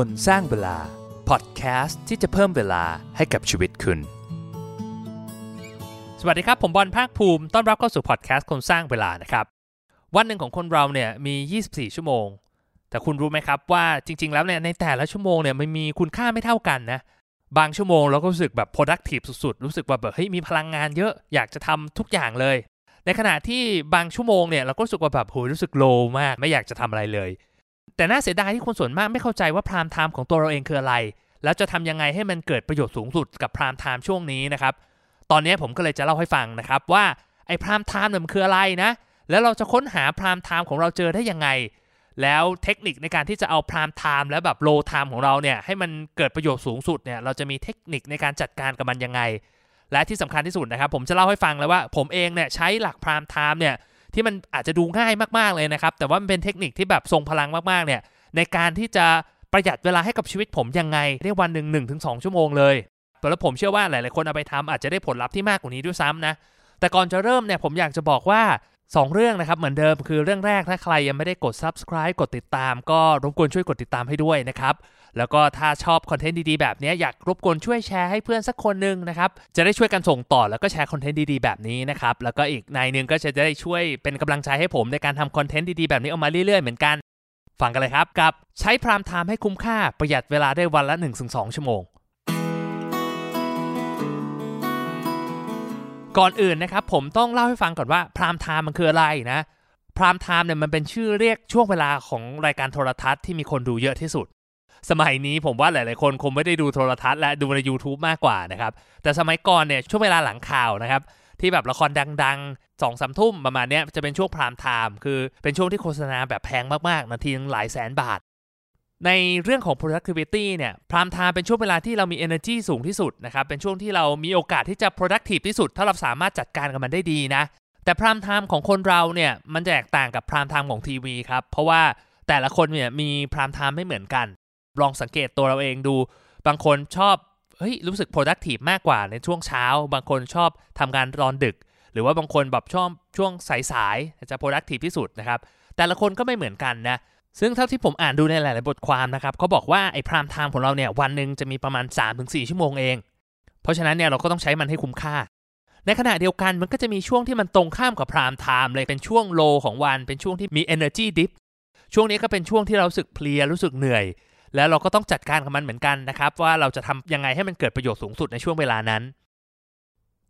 คนสร้างเวลา พอดแคสต์ที่จะเพิ่มเวลาให้กับชีวิตคุณ สวัสดีครับ ผมบอลภาคภูมิ ต้อนรับเข้าสู่พอดแคสต์คนสร้างเวลานะครับ วันหนึ่งของคนเราเนี่ยมี 24 ชั่วโมง แต่คุณรู้ไหมครับว่าจริง ๆ แล้วเนี่ยในแต่ละชั่วโมงเนี่ยมันมีคุณค่าไม่เท่ากันนะ บางชั่วโมงเราก็รู้สึกแบบ productive สุดๆ รู้สึกว่าแบบเฮ้ยมีพลังงานเยอะ อยากจะทำทุกอย่างเลย ในขณะที่บางชั่วโมงเนี่ยเราก็รู้สึกว่าแบบโหยรู้สึกโลมาก ไม่อยากจะทำอะไรเลย แต่น่าเสียดายที่คนส่วนมากไม่เข้าใจว่า prime time ของตัวเราเองคืออะไร แล้วจะทำยังไงให้มันเกิดประโยชน์สูงสุดกับ prime time ช่วงนี้นะครับ ตอนนี้ผมก็เลยจะเล่าให้ฟังนะครับว่าไอ้ prime time เนี่ยมันคืออะไรนะ แล้วเราจะค้นหา prime time ของเราเจอได้ยังไง แล้วเทคนิคในการที่จะเอา prime time และแบบ low time ของเราเนี่ยให้มันเกิดประโยชน์สูงสุดเนี่ยเราจะมีเทคนิคในการจัดการกับมันยังไง และที่สำคัญที่สุดนะครับผมจะเล่าให้ฟังเลยว่า ผมเองเนี่ยใช้หลัก prime time เนี่ย ที่มันอาจจะดูง่ายมากๆเลยนะครับ แต่ว่ามันเป็นเทคนิคที่แบบทรงพลังมากๆเนี่ยในการที่จะประหยัดเวลาให้กับชีวิตผมยังไงในวันหนึ่งหนึ่งถึงสองชั่วโมงเลยแล้วผมเชื่อว่าหลายๆคนเอาไปทำอาจจะได้ผลลัพธ์ที่มากกว่านี้ด้วยซ้ำนะแต่ก่อนจะเริ่มเนี่ยผมอยากจะบอกว่า 2 เรื่องนะครับ เหมือนเดิมคือเรื่องแรกถ้าใครยังไม่ได้กด subscribe กดติดตาม ก็รบกวนช่วยกดติดตามให้ด้วยนะครับ แล้วก็ถ้าชอบคอนเทนต์ดีๆแบบนี้อยากรบกวนช่วยแชร์ให้เพื่อนสักคนหนึ่งนะครับจะได้ช่วยกันส่งต่อแล้วก็แชร์คอนเทนต์ดีๆแบบนี้นะครับแล้วก็อีกนัยหนึ่งก็จะได้ช่วยเป็นกำลังใจให้ผมในการทำคอนเทนต์ดีๆแบบนี้ออกมาเรื่อยๆเหมือนกันฟังกันเลยครับกับใช้ prime time ให้คุ้มค่าประหยัดเวลาได้วันละ 1-2 ชั่วโมง ก่อนอื่นนะครับผมต้องเล่าให้ฟังก่อนว่า prime time มันคืออะไรนะ prime time เนี่ยมันเป็นชื่อเรียกช่วงเวลาของรายการโทรทัศน์ที่มีคนดูเยอะที่สุด สมัยนี้ผมว่าหลาย ๆ คนคงไม่ได้ดูโทรทัศน์และดูใน YouTube มากกว่านะครับ แต่สมัยก่อนเนี่ยช่วงเวลาหลังข่าวนะครับ ที่แบบละครดังๆสองสามทุ่มประมาณนี้จะเป็นช่วง prime time คือเป็นช่วงที่โฆษณาแบบแพงมากๆ นาทีนึงหลายแสนบาท ในเรื่องของ productivity เนี่ย prime time เป็นช่วงเวลาที่เรามี energy สูงที่สุดนะครับเป็นช่วงที่เรามีโอกาสที่จะ productive ที่สุด ถ้าเราสามารถจัดการกับมันได้ดีนะแต่ prime time ของคนเราเนี่ยมันแตกต่างกับ prime time ของทีวีครับเพราะว่าแต่ละคนเนี่ยมี prime time ไม่เหมือนกัน ลองสังเกตตัวเราเองดู บางคนชอบเฮ้ยรู้สึก productive มากกว่าในช่วงเช้า บางคนชอบทำงานตอนดึก หรือว่าบางคนแบบชอบช่วงสายๆจะ productive ที่สุดนะครับ แต่ละคนก็ไม่เหมือนกันนะซึ่งเท่าที่ผมอ่านดูในหลาย ๆ บทความนะครับเขาบอกว่าไอ้ prime time ของเราเนี่ยวันหนึ่งจะมีประมาณ 3-4 ชั่วโมงเอง เพราะฉะนั้นเนี่ยเราก็ต้องใช้มันให้คุ้มค่า ในขณะเดียวกันมันก็จะมีช่วงที่มันตรงข้ามกับ prime time เลยเป็นช่วง low ของวัน เป็นช่วงที่มี energy dip ช่วงนี้ก็เป็นช่วงที่เรารู้สึกเพลียรู้สึกเหนื่อย แล้วเราก็ต้องจัดการกับมันเหมือนกันนะครับว่าเราจะทำยังไงให้มันเกิดประโยชน์สูงสุดในช่วงเวลานั้น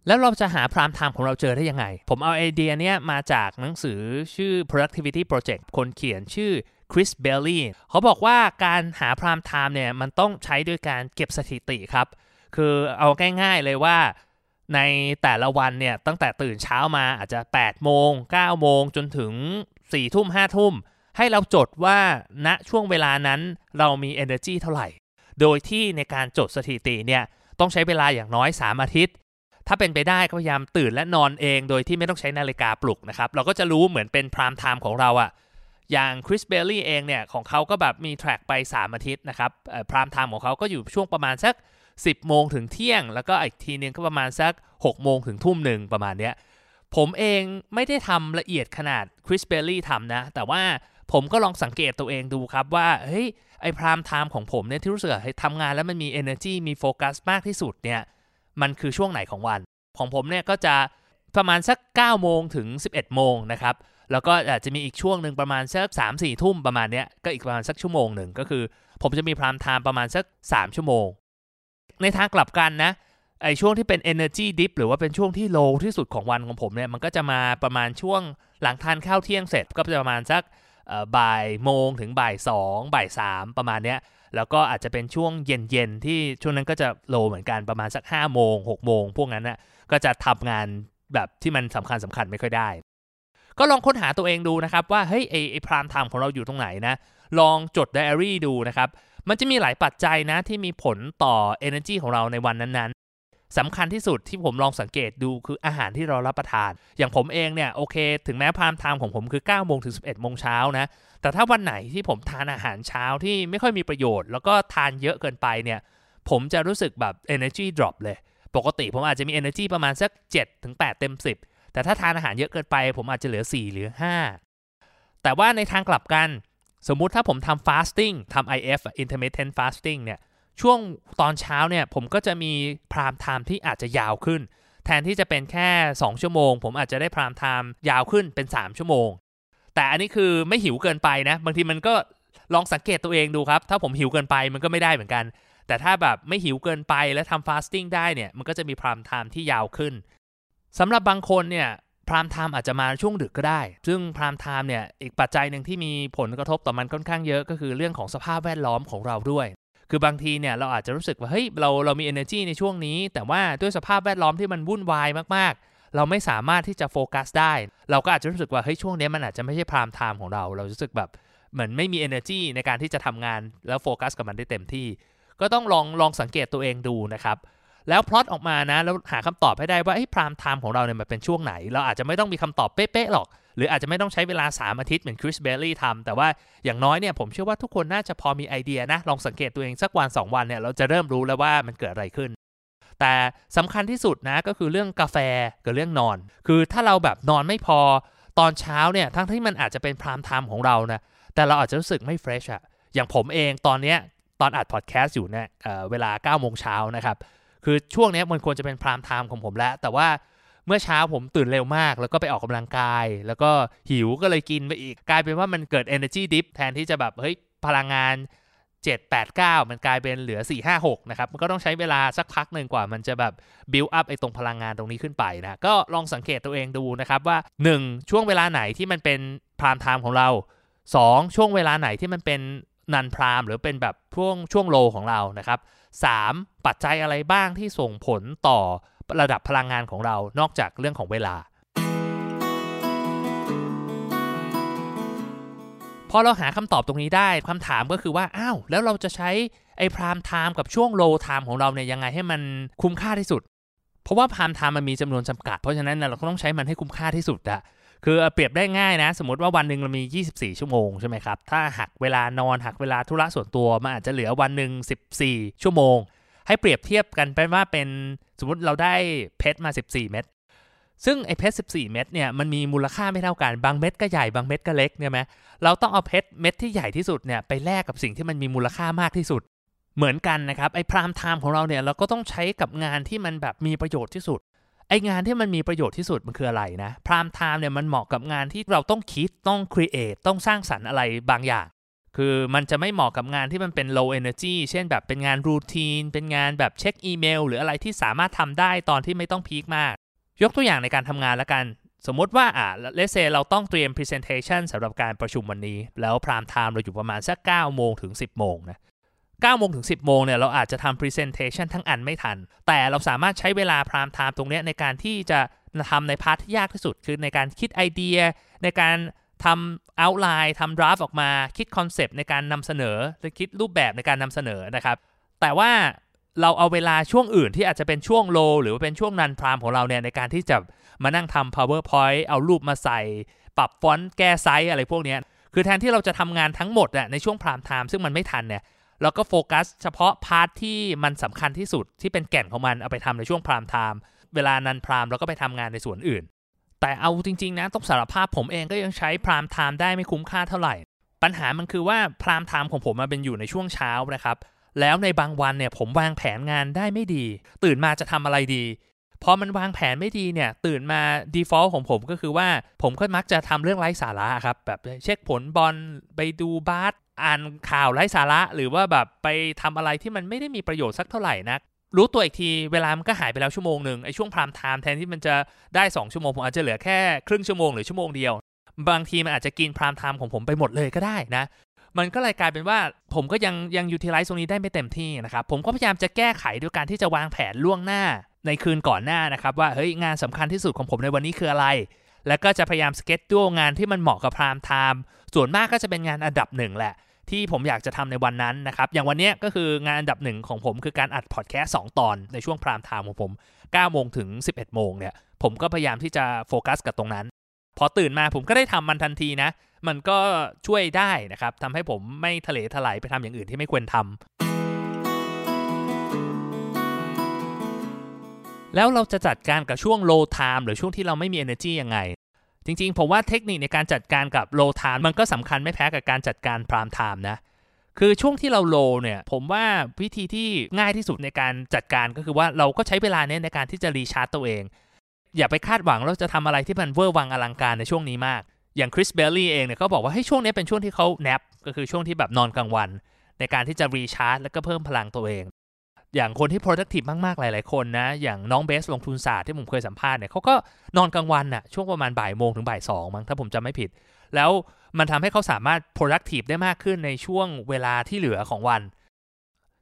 แล้วเราจะหา prime time ของเราเจอได้ยังไง ผมเอาไอเดียเนี้ยมาจากหนังสือชื่อ productivity project คนเขียนชื่อ Chris Bailey เขาบอกว่าการหา prime time เนี่ยมันต้องใช้ด้วยการเก็บสถิติครับ คือเอาง่ายๆเลยว่าในแต่ละวันเนี่ยตั้งแต่ตื่นเช้ามาอาจจะ 8 โมง 9 โมงจนถึง 4 ทุ่ม 5 ทุ่ม ให้เราจดว่าณช่วงเวลานั้นเรามี energy เท่าไหร่ โดยที่ในการจดสถิติเนี่ยต้องใช้เวลาอย่างน้อย 3 อาทิตย์ ถ้าเป็นไปได้ก็พยายามตื่นและนอนเองโดยที่ไม่ต้องใช้นาฬิกาปลุกนะครับ เราก็จะรู้เหมือนเป็น prime time ของเราอะอย่าง Chris Bailey เองเนี่ยของเขาก็แบบมี track ไป 3 อาทิตย์นะครับ prime time ของเขาก็อยู่ช่วงประมาณสัก 10 โมงถึงเที่ยง แล้วก็อีกทีนึงก็ประมาณสัก 6 โมงถึงทุ่มหนึ่งประมาณเนี้ยผมเองไม่ได้ทำละเอียดขนาด Chris Bailey ทำนะ แต่ว่า ผมก็ลองสังเกตตัวเองดูครับว่าเฮ้ยไอ้ prime time ของผมเนี่ยที่รู้สึกทำงานแล้วมันมี energy มีโฟกัสมากที่สุดเนี่ยมันคือช่วงไหนของวัน ของผมเนี่ยก็จะประมาณสัก 9 โมงถึง 11 โมงนะครับ แล้วก็อาจจะมีอีกช่วงหนึ่งประมาณสักสามสี่ทุ่มประมาณเนี้ยก็อีกประมาณสักชั่วโมงหนึ่งก็คือ ผมจะมี prime time ประมาณสัก 3 ชั่วโมง ในทางกลับกันนะไอช่วงที่เป็น energy dip หรือว่าเป็นช่วงที่ low ที่สุดของวันของผมเนี่ยมันก็จะมาประมาณช่วงหลังทานข้าวเที่ยงเสร็จก็จะประมาณสัก บ่ายโมงถึงบ่ายสองบ่ายสามประมาณเนี้ยแล้วก็อาจจะเป็นช่วงเย็นๆที่ช่วงนั้นก็จะโลเหมือนกันประมาณสัก5โมง6โมงพวกนั้นนะก็จะทำงานแบบที่มันสำคัญสำคัญไม่ค่อยได้ ก็ลองค้นหาตัวเองดูนะครับว่าเฮ้ยไอไอพรามไทม์ของเราอยู่ตรงไหนนะลองจดไดอารี่ดูนะครับมันจะมีหลายปัจจัยนะที่มีผลต่อ energy ของเราในวันนั้น สำคัญที่สุดที่ผมลองสังเกตดูคืออาหารที่เรารับประทาน อย่างผมเองเนี่ยโอเค ถึงแม้พรามไทม์ของผมคือ9โมงถึง11โมงเช้านะ แต่ถ้าวันไหนที่ผมทานอาหารเช้าที่ไม่ค่อยมีประโยชน์ แล้วก็ทานเยอะเกินไปเนี่ยผมจะรู้สึกแบบ energy drop เลย ปกติผมอาจจะมี energy ประมาณสัก7ถึง8เต็ม 10 แต่ถ้าทานอาหารเยอะเกินไป ผมอาจจะเหลือ 4 หรือ 5 แต่ว่าในทางกลับกัน สมมุติถ้าผมทำ fasting ทำ IF intermittent fasting เนี่ย ช่วงตอนเช้าเนี่ยผมก็จะมี prime time ที่อาจจะยาวขึ้น แทนที่จะเป็นแค่ 2 ชั่วโมง ผมอาจจะได้ prime time ยาวขึ้นเป็น 3 ชั่วโมง แต่อันนี้คือไม่หิวเกินไปนะ บางทีมันก็ลองสังเกตตัวเองดูครับ ถ้าผมหิวเกินไปมันก็ไม่ได้เหมือนกัน แต่ถ้าแบบไม่หิวเกินไปและทำ fasting ได้เนี่ยมันก็จะมี prime time ที่ยาวขึ้นสำหรับบางคนเนี่ย prime time อาจจะมาช่วงดึกก็ได้ ซึ่ง prime time เนี่ยอีกปัจจัยหนึ่งที่มีผลกระทบต่อมันค่อนข้างเยอะก็คือเรื่องของสภาพแวดล้อมของเราด้วย คือบางทีเนี่ยเราอาจจะรู้สึกว่าเฮ้ยเราเรามี energy ในช่วงนี้ แต่ว่าด้วยสภาพแวดล้อมที่มันวุ่นวายมากๆ เราไม่สามารถที่จะโฟกัสได้ เราก็อาจจะรู้สึกว่าเฮ้ยช่วงนี้มันอาจจะไม่ใช่ prime time ของเรา เรารู้สึกแบบเหมือนไม่มี energy ในการที่จะทำงานแล้วโฟกัสกับมันได้เต็มที่ ก็ต้องลองลองสังเกตตัวเองดูนะครับแล้วพลอตออกมานะแล้วหาคำตอบให้ได้ว่าไอ้ prime time ของเราเนี่ยมันเป็นช่วงไหน เราอาจจะไม่ต้องมีคำตอบเป๊ะๆหรอก หรืออาจจะไม่ต้องใช้เวลา 3 อาทิตย์เหมือน Chris Bailey ทำแต่ว่าอย่างน้อยเนี่ยผมเชื่อว่าทุกคนน่าจะพอมีไอเดียนะ ลองสังเกตตัวเองสักวัน 2 วันเนี่ยเราจะเริ่มรู้แล้วว่ามันเกิดอะไรขึ้น แต่สำคัญที่สุดนะก็คือเรื่องกาแฟกับเรื่องนอน คือถ้าเราแบบนอนไม่พอตอนเช้าเนี่ยทั้งที่มันอาจจะเป็น prime time ของเรานะแต่เราอาจจะรู้สึกไม่ fresh อะอย่างผมเองตอนเนี้ยตอนอัดพอดแคสต์อยู่เนี่ยเเวลา9โมงเช้านะครับคือช่วงนี้มันควรจะเป็นพรามไทม์ของผมแล้ว แต่ว่า มื่อเช้าผมตื่นเร็วมาก แล้วก็ไปออกกำลังกาย แล้วก็หิวก็เลยกินไปอีก กลายเป็นว่ามันเกิด energy dip แทนที่จะแบบเฮ้ยพลังงาน 7 8 9 มันกลายเป็นเหลือ 4 5 6 นะครับ มันก็ต้องใช้เวลาสักพักหนึ่งกว่า มันจะแบบ build up ไอ้ตรงพลังงานตรงนี้ขึ้นไปนะ ก็ลองสังเกตตัวเองดูนะครับว่า 1 ช่วงเวลาไหนที่มันเป็นprime time ของเรา 2 ช่วงเวลาไหนที่มันเป็น non-prime หรือเป็นแบบช่วงช่วง low ของเรานะครับ 3. ปัจจัยอะไรบ้างที่ส่งผลต่อ ระดับพลังงานของเรานอกจากเรื่องของเวลา พอเราหาคำตอบตรงนี้ได้คำถามก็คือว่าอ้าวแล้วเราจะใช้ไอ้ prime time กับช่วง low time ของเราเนี่ยยังไงให้มันคุ้มค่าที่สุด เพราะว่า prime time มันมีจำนวนจำกัด เพราะฉะนั้นเราก็ต้องใช้มันให้คุ้มค่าที่สุดอะคือเปรียบได้ง่ายนะ สมมติว่าวันหนึ่งเรามี 24 ชั่วโมงใช่ไหมครับ ถ้าหักเวลานอนหักเวลาธุระส่วนตัว มันอาจจะเหลือวันหนึ่ง14 ชั่วโมง ให้เปรียบเทียบกันเป็นว่าเป็น สมมติเราได้เพชรมา 14 เม็ดซึ่งไอ้เพชร14 เม็ดเนี่ยมันมีมูลค่าไม่เท่ากัน บางเม็ดก็ใหญ่ บางเม็ดก็เล็กเนี่ยไหมเราต้องเอาเพชรเม็ดที่ใหญ่ที่สุดเนี่ยไปแลกกับสิ่งที่มันมีมูลค่ามากที่สุด เหมือนกันนะครับไอ้พรามไทม์ของเราเนี่ยเราก็ต้องใช้กับงานที่มันแบบมีประโยชน์ที่สุดไอ้งานที่มันมีประโยชน์ที่สุดมันคืออะไรนะ prime time เนี่ยมันเหมาะกับงานที่เราต้องคิดต้อง create ต้องสร้างสรรค์อะไรบางอย่าง คือมันจะไม่เหมาะกับงานที่มันเป็น low energy เช่นแบบเป็นงาน routine เป็นงานแบบเช็คอีเมล หรืออะไรที่สามารถทำได้ตอนที่ไม่ต้อง peak มาก ยกตัวอย่างในการทำงานแล้วกัน สมมติว่าอ่า let's say เราต้องเตรียม presentation สำหรับการประชุมวันนี้ แล้ว prime time เราอยู่ประมาณสัก9โมงถึง 10 โมงนะ9โมงถึง 10 โมงเนี่ยเราอาจจะทำ Presentation ทั้งอันไม่ทัน แต่เราสามารถใช้เวลา prime time ตรงนี้ในการที่จะทำใน part ที่ยากที่สุด คือในการคิดไอเดีย ในการ ทำ outline ทำ draft ออกมา คิดคอนเซปต์ในการนำเสนอ หรือคิดรูปแบบในการนำเสนอนะครับ แต่ว่าเราเอาเวลาช่วงอื่นที่อาจจะเป็นช่วง low หรือว่าเป็นช่วง non-prime ของเราเนี่ยในการที่จะมานั่งทำ powerpoint เอารูปมาใส่ ปรับฟอนต์แก้ไซส์อะไรพวกนี้คือแทนที่เราจะทำงานทั้งหมดอะในช่วง prime time ซึ่งมันไม่ทันเนี่ยเราก็โฟกัสเฉพาะ part ที่มันสำคัญที่สุดที่เป็นแก่นของมันเอาไปทำในช่วง prime time เวลา non-prime เราก็ไปทำงานในส่วนอื่น แต่เอาจริง ๆ นะต้องสารภาพผมเองก็ยังใช้ prime time ได้ไม่คุ้มค่าเท่าไหร่ ปัญหามันคือว่า prime time ของผมมาเป็นอยู่ในช่วงเช้านะครับ แล้วในบางวันเนี่ยผมวางแผนงานได้ไม่ดี ตื่นมาจะทำอะไรดีพอมันวางแผนไม่ดีเนี่ยตื่นมา default ของผมก็คือว่าผมก็มักจะทำเรื่องไร้สาระครับแบบเช็คผลบอลไปดูบาสอ่านข่าวไร้สาระ หรือว่าแบบไปทำอะไรที่มันไม่ได้มีประโยชน์สักเท่าไหร่นัก รู้ตัวอีกทีเวลามันก็หายไปแล้วชั่วโมงหนึ่งไอ้ช่วง prime time แทนที่มันจะได้ 2 ชั่วโมงผมอาจจะเหลือแค่ครึ่งชั่วโมงหรือชั่วโมงเดียว บางทีมันอาจจะกิน prime time ของผมไปหมดเลยก็ได้นะมันก็เลยกลายเป็นว่าผมก็ยังยัง utilize ตรงนี้ได้ไม่เต็มที่นะครับผมก็พยายามจะแก้ไขด้วยการที่จะวางแผนล่วงหน้าในคืนก่อนหน้านะครับว่าเฮ้ยงานสำคัญที่สุดของผมในวันนี้คืออะไร แล้วก็จะพยายาม schedule งานที่มันเหมาะกับ prime time ส่วนมากก็จะเป็นงานอันดับหนึ่งแหละ ที่ผมอยากจะทำในวันนั้นนะครับ อย่างวันนี้ก็คืองานอันดับหนึ่งของผมคือการอัดพอดแคสต์ตอนในช่วง prime time ของผม9โมงถึง 11 โมงเนี่ย ผมก็พยายามที่จะโฟกัสกับตรงนั้น พอตื่นมาผมก็ได้ทำมันทันทีนะ มันก็ช่วยได้นะครับทำให้ผมไม่ทะเลถลายไปทำอย่างอื่นที่ไม่ควรทำแล้วเราจะจัดการกับช่วง low time หรือช่วงที่เราไม่มี energy ยังไง จริงๆ ผมว่าเทคนิคในการจัดการกับ low time มันก็สำคัญไม่แพ้กับการจัดการ prime time นะคือช่วงที่เรา low เนี่ยผมว่าวิธีที่ง่ายที่สุดในการจัดการก็คือว่าเราก็ใช้เวลาเนี้ยในการที่จะ recharge ตัวเอง อย่าไปคาดหวังเราจะทำอะไรที่มันเวอร์วังอลังการในช่วงนี้มาก อย่าง Chris Bailey เองเนี่ยเขาบอกว่าให้ช่วงนี้เป็นช่วงที่เขา nap ก็คือช่วงที่แบบนอนกลางวัน ในการที่จะ recharge แล้วก็เพิ่มพลังตัวเอง อย่างคนที่ productive มากๆ หลาย ๆ คนนะ อย่างน้องเบสลงทุนศาสตร์ที่ผมเคยสัมภาษณ์เนี่ยเขาก็นอนกลางวันน่ะ ช่วงประมาณบ่ายโมงถึงบ่ายสองมั้งถ้าผมจำไม่ผิด แล้วมันทำให้เขาสามารถ productive ได้มากขึ้นในช่วงเวลาที่เหลือของวัน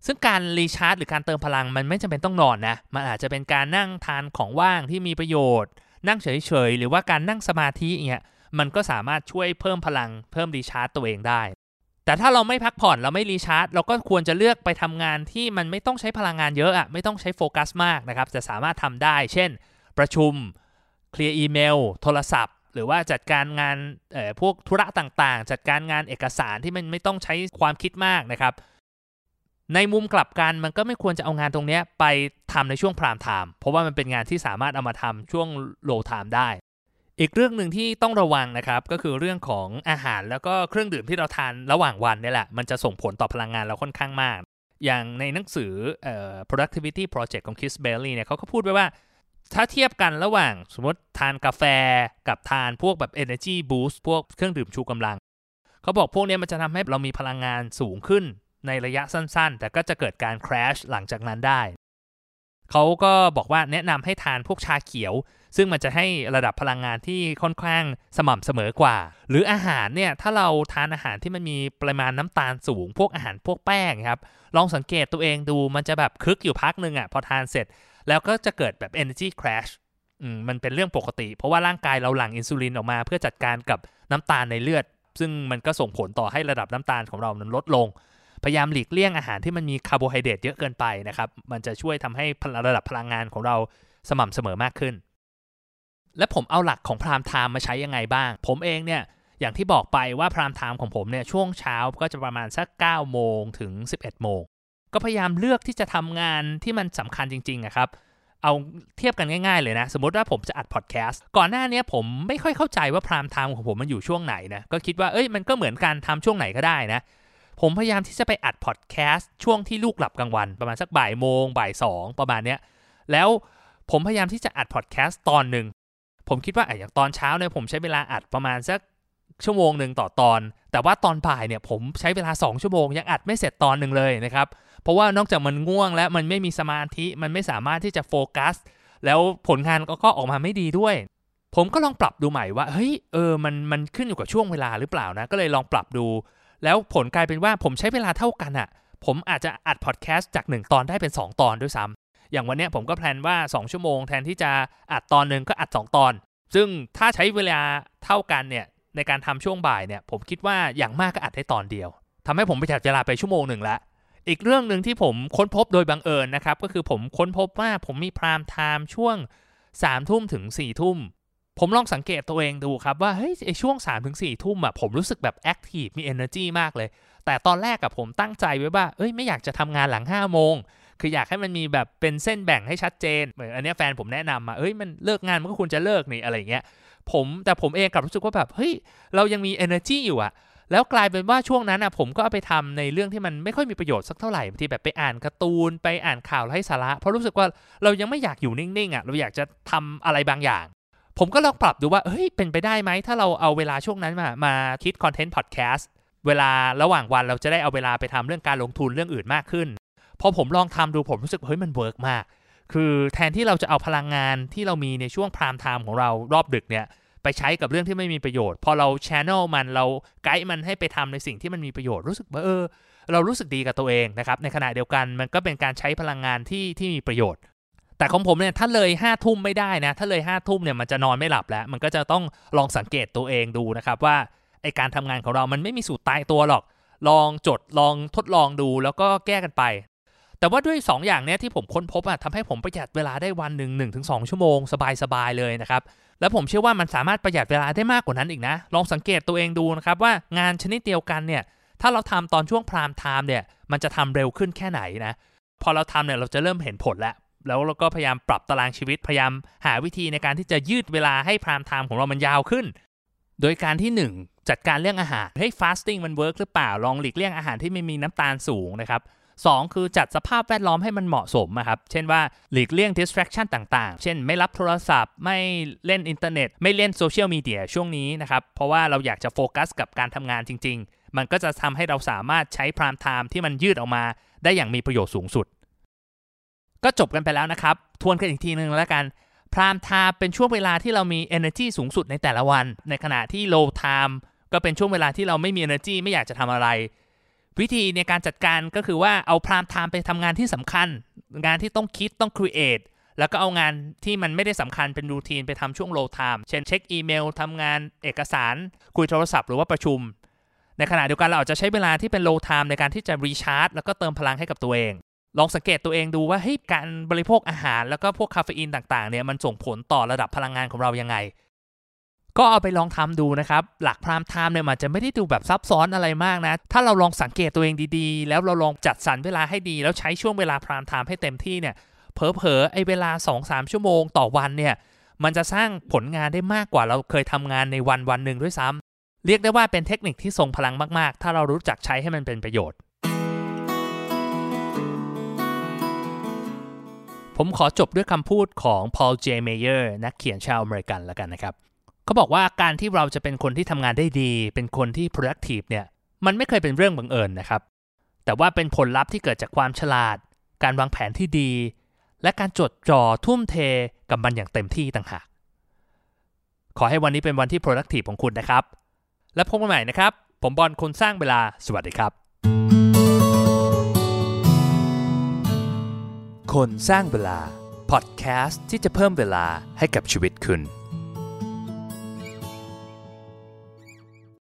ซึ่งการรีชาร์จหรือการเติมพลังมันไม่จำเป็นต้องนอนนะ มันอาจจะเป็นการนั่งทานของว่างที่มีประโยชน์ นั่งเฉย ๆ หรือว่าการนั่งสมาธิเงี้ย มันก็สามารถช่วยเพิ่มพลัง เพิ่มรีชาร์จตัวเองได้ แต่ถ้าเราไม่พักผ่อนเราไม่ recharge เราก็ควรจะเลือกไปทำงานที่มันไม่ต้องใช้พลังงานเยอะอะไม่ต้องใช้โฟกัสมากนะครับจะสามารถทำได้ เช่น ประชุมเคลียร์อีเมล โทรศัพท์ หรือว่าจัดการงานเอ่อพวกธุระต่างๆ จัดการงานเอกสารที่มันไม่ต้องใช้ความคิดมากนะครับ ในมุมกลับกันมันก็ไม่ควรจะเอางานตรงนี้ไปทำในช่วง prime time เพราะว่ามันเป็นงานที่สามารถเอามาทำช่วง low time ได้ อีกเรื่องหนึ่งที่ต้องระวังนะครับก็คือเรื่องของอาหารแล้วก็เครื่องดื่มที่เราทานระหว่างวันนี่แหละ มันจะส่งผลต่อพลังงานเราค่อนข้างมาก อย่างในหนังสืออ productivity project ของ Chris Bailey เนี่ยเขาก็พูดไว้ว่า ถ้าเทียบกันระหว่างสมมติทานกาแฟกับทานพวกแบบ energy boost พวกเครื่องดื่มชูกำลัง เขาบอกพวกนี้มันจะทำให้เรามีพลังงานสูงขึ้นในระยะสั้นๆ แต่ก็จะเกิดการ crash หลังจากนั้นได้ เขาก็บอกว่าแนะนำให้ทานพวกชาเขียว ซึ่งมันจะให้ระดับพลังงานที่ค่อนข้างสม่ำเสมอกว่า หรืออาหารเนี่ยถ้าเราทานอาหารที่มันมีปริมาณน้ำตาลสูง พวกอาหารพวกแป้งครับลองสังเกตตัวเองดูมันจะแบบคึกอยู่พักหนึ่งอะ่ะพอทานเสร็จ แล้วก็จะเกิดแบบ energy crash อืมมันเป็นเรื่องปกติ เพราะว่าร่างกายเราหลั่งอินซูลินออกมาเพื่อจัดการกับน้ำตาลในเลือด ซึ่งมันก็ส่งผลต่อให้ระดับน้ำตาลของเรานั้นลดลง พยายามหลีกเลี่ยงอาหารที่มันมีคาร์โบไฮเดรตเยอะเกินไปนะครับ มันจะช่วยทำให้ระดับพลังงานของเราสม่ำเสมอมากขึ้น และผมเอาหลักของ prime time มาใช้ยังไงบ้าง ผมเองเนี่ยอย่างที่บอกไปว่า prime time ของผมเนี่ยช่วงเช้าก็จะประมาณสัก 9 โมงถึง 11 โมง ก็พยายามเลือกที่จะทำงานที่มันสำคัญจริงๆอะครับ เอาเทียบกันง่ายๆเลยนะ สมมติว่าผมจะอัดพอดแคสต์ก่อนหน้านี้ผมไม่ค่อยเข้าใจว่า prime time ของผมมันอยู่ช่วงไหนนะก็คิดว่าเอ้ยมันก็เหมือนการทำช่วงไหนก็ได้นะ ผมพยายามที่จะไปอัดพอดแคสต์ช่วงที่ลูกหลับกลางวัน ประมาณสักบ่ายโมงบ่ายสองประมาณเนี้ยแล้วผมพยายามที่จะอัดพอดแคสต์ตอนหนึ่ง ผมคิดว่าอะอย่างตอนเช้าเนี่ยผมใช้เวลาอัดประมาณสักชั่วโมงหนึ่งต่อตอน แต่ว่าตอนบ่ายเนี่ยผมใช้เวลา 2 ชั่วโมง ยังอัดไม่เสร็จตอนหนึ่งเลยนะครับ เพราะว่านอกจากมันง่วงแล้วมันไม่มีสมาธิมันไม่สามารถที่จะโฟกัส แล้วผลงานก็ก็ออกมาไม่ดีด้วย ผมก็ลองปรับดูใหม่ว่าเฮ้ยเออมันมันขึ้นอยู่กับช่วงเวลาหรือเปล่านะก็เลยลองปรับดู แล้วผลกลายเป็นว่าผมใช้เวลาเท่ากันอะ่ะผมอาจจะอัดพอดแคสต์จาก 1 ตอนได้เป็น 2 ตอนด้วยซ้ำ อย่างวันนี้ผมก็ plan ว่า 2 ชั่วโมงแทนที่จะอัดตอนหนึ่งก็อัด 2 ตอน ซึ่งถ้าใช้เวลาเท่ากันเนี่ยในการทำช่วงบ่ายเนี่ยผมคิดว่าอย่างมากก็อัดได้ตอนเดียวทำให้ผมประหยัดเวลาไปชั่วโมงหนึ่งละอีกเรื่องหนึ่งที่ผมค้นพบโดยบังเอิญนะครับก็คือผมค้นพบว่าผมมี prime time ช่วงสามทุ่มถึงสี่ทุ่มผมลองสังเกตตัวเองดูครับว่าเฮ้ยไอ้ช่วงสามถึงสี่ทุ่มอะผมรู้สึกแบบ active มี energy มากเลย แต่ตอนแรกกับผมตั้งใจไว้ว่าเอ้ยไม่อยากจะทำงานหลัง5้าโมง คืออยากให้มันมีแบบเป็นเส้นแบ่งให้ชัดเจนเหมือนอันนี้แฟนผมแนะนำมาเอ้ยมันเลิกงานมันก็ควรจะเลิกนี่อะไรเงี้ยผมแต่ผมเองกลับรู้สึกว่าแบบเฮ้ยเรายังมี energy อยู่อะแล้วกลายเป็นว่าช่วงนั้นอะผมก็เอาไปทำในเรื่องที่มันไม่ค่อยมีประโยชน์สักเท่าไหร่ทีแบบไปอ่านการ์ตูนไปอ่านข่าวไร้สาระ เพราะรู้สึกว่าเรายังไม่อยากอยู่นิ่งๆอะเราอยากจะทำอะไรบางอย่าง ผมก็ลองปรับดูว่าเฮ้ยเป็นไปได้ไหมถ้าเราเอาเวลาช่วงนั้นมามาคิดคอนเทนต์พอดแคสต์เวลาระหว่างวันเราจะได้เอาเวลาไปทำเรื่องการลงทุนเรื่องอื่นมากขึ้น พอผมลองทำดูผมรู้สึกเฮ้ยมัน work มาก คือแทนที่เราจะเอาพลังงานที่เรามีในช่วง prime time ของเรารอบดึกเนี่ยไปใช้กับเรื่องที่ไม่มีประโยชน์ พอเราแช n นลมันเราไกด์มันให้ไปทำในสิ่งที่มันมีประโยชน์รู้สึกว่าเออเรารู้สึกดีกับตัวเองนะครับในขณะเดียวกันมันก็เป็นการใช้พลังงานที่ที่มีประโยชน์ แต่ของผมเนี่ยถ้าเลยห้าทุ่มไม่ได้นะถ้าเลยห้าทุ่มเนี่ยมันจะนอนไม่หลับแล้ว มันก็จะต้องลองสังเกตตัวเองดูนะครับว่าไอการทำงานของเรามันไม่มีสูตรตายตัวหรอก ลองจดลองทดลองดูแล้วก็แก้กันไป แต่ว่าด้วย 2 อย่างเนี้ยที่ผมค้นพบอะทำให้ผมประหยัดเวลาได้วันหนึ่งหนึ่งถึงสชั่วโมงสบายๆเลยนะครับแล้วผมเชื่อว่ามันสามารถประหยัดเวลาได้มากกว่านั้นอีกนะ ลองสังเกตตัวเองดูนะครับว่างานชนิดเดียวกันเนี่ยถ้าเราทำตอนช่วงพรามไทม์เนี่ยมันจะทำเร็วขึ้นแค่ไหนนะพอเราทำเนี่ยเราจะเริ่มเห็นผลแล้วแล้วเราก็พยายามปรับตารางชีวิตพยายามหาวิธีในการที่จะยืดเวลาให้ prime time ของเรามันยาวขึ้น โดยการที่ 1 จัดการเรื่องอาหารให้ fasting มัน work หรือเปล่าลองหลีกเลี่ยงอาหารที่ไม่มีน้ำตาลสูงนะครับ สองคือจัดสภาพแวดล้อมให้มันเหมาะสมนะครับ เช่นว่าหลีกเลี่ยง distraction ต่างๆ เช่นไม่รับโทรศัพท์ ไม่เล่นอินเทอร์เน็ต ไม่เล่นโซเชียลมีเดียช่วงนี้นะครับ เพราะว่าเราอยากจะโฟกัสกับการทำงานจริง ๆ มันก็จะทำให้เราสามารถใช้ prime time ที่มันยืดออกมา ได้อย่างมีประโยชน์สูงสุด ก็จบกันไปแล้วนะครับ ทวนกันอีกทีนึงแล้วกัน prime time เป็นช่วงเวลาที่เรามี energy สูงสุดในแต่ละวัน ในขณะที่ low time ก็เป็นช่วงเวลาที่เราไม่มี energy ไม่อยากจะทำอะไร วิธีในการจัดการก็คือว่าเอา prime time ไปทำงานที่สำคัญ งานที่ต้องคิดต้อง create แล้วก็เอางานที่มันไม่ได้สำคัญเป็น routine ไปทำช่วง low time เช่นเช็คอีเมลทำงานเอกสาร คุยโทรศัพท์หรือว่าประชุม ในขณะเดียวกันเราอาจจะใช้เวลาที่เป็น low time ในการที่จะ recharge แล้วก็เติมพลังให้กับตัวเอง ลองสังเกตตัวเองดูว่าเฮ้ยการบริโภคอาหาร แล้วก็พวกคาเฟอีนต่างๆเนี่ยมันส่งผลต่อระดับพลังงานของเรายังไง ก็เอาไปลองทำดูนะครับ หลัก prime time เนี่ยมันจะไม่ได้ดูแบบซับซ้อนอะไรมากนะ ถ้าเราลองสังเกตตัวเองดีๆ แล้วเราลองจัดสรรเวลาให้ดี แล้วใช้ช่วงเวลา prime time ให้เต็มที่เนี่ยเผลอๆไอ้เวลา 2-3 ชั่วโมงต่อวันเนี่ยมันจะสร้างผลงานได้มากกว่าเราเคยทำงานในวันวันหนึ่งด้วยซ้ำเรียกได้ว่าเป็นเทคนิคที่ทรงพลังมากๆ ถ้าเรารู้จักใช้ให้มันเป็นประโยชน์ ผมขอจบด้วยคำพูดของ Paul J. Mayer นักเขียนชาวอเมริกันแล้วกันนะครับ เขาบอกว่าการที่เราจะเป็นคนที่ทำงานได้ดี เป็นคนที่ productive เนี่ย มันไม่เคยเป็นเรื่องบังเอิญนะครับ แต่ว่าเป็นผลลัพธ์ที่เกิดจากความฉลาด การวางแผนที่ดี และการจดจ่อทุ่มเทกับมันอย่างเต็มที่ต่างหาก ขอให้วันนี้เป็นวันที่ productive ของคุณนะครับ และพบกันใหม่นะครับ ผมบอลคนสร้างเวลา สวัสดีครับ คนสร้างเวลาพอดแคสต์ที่จะเพิ่มเวลาให้กับชีวิตคุณ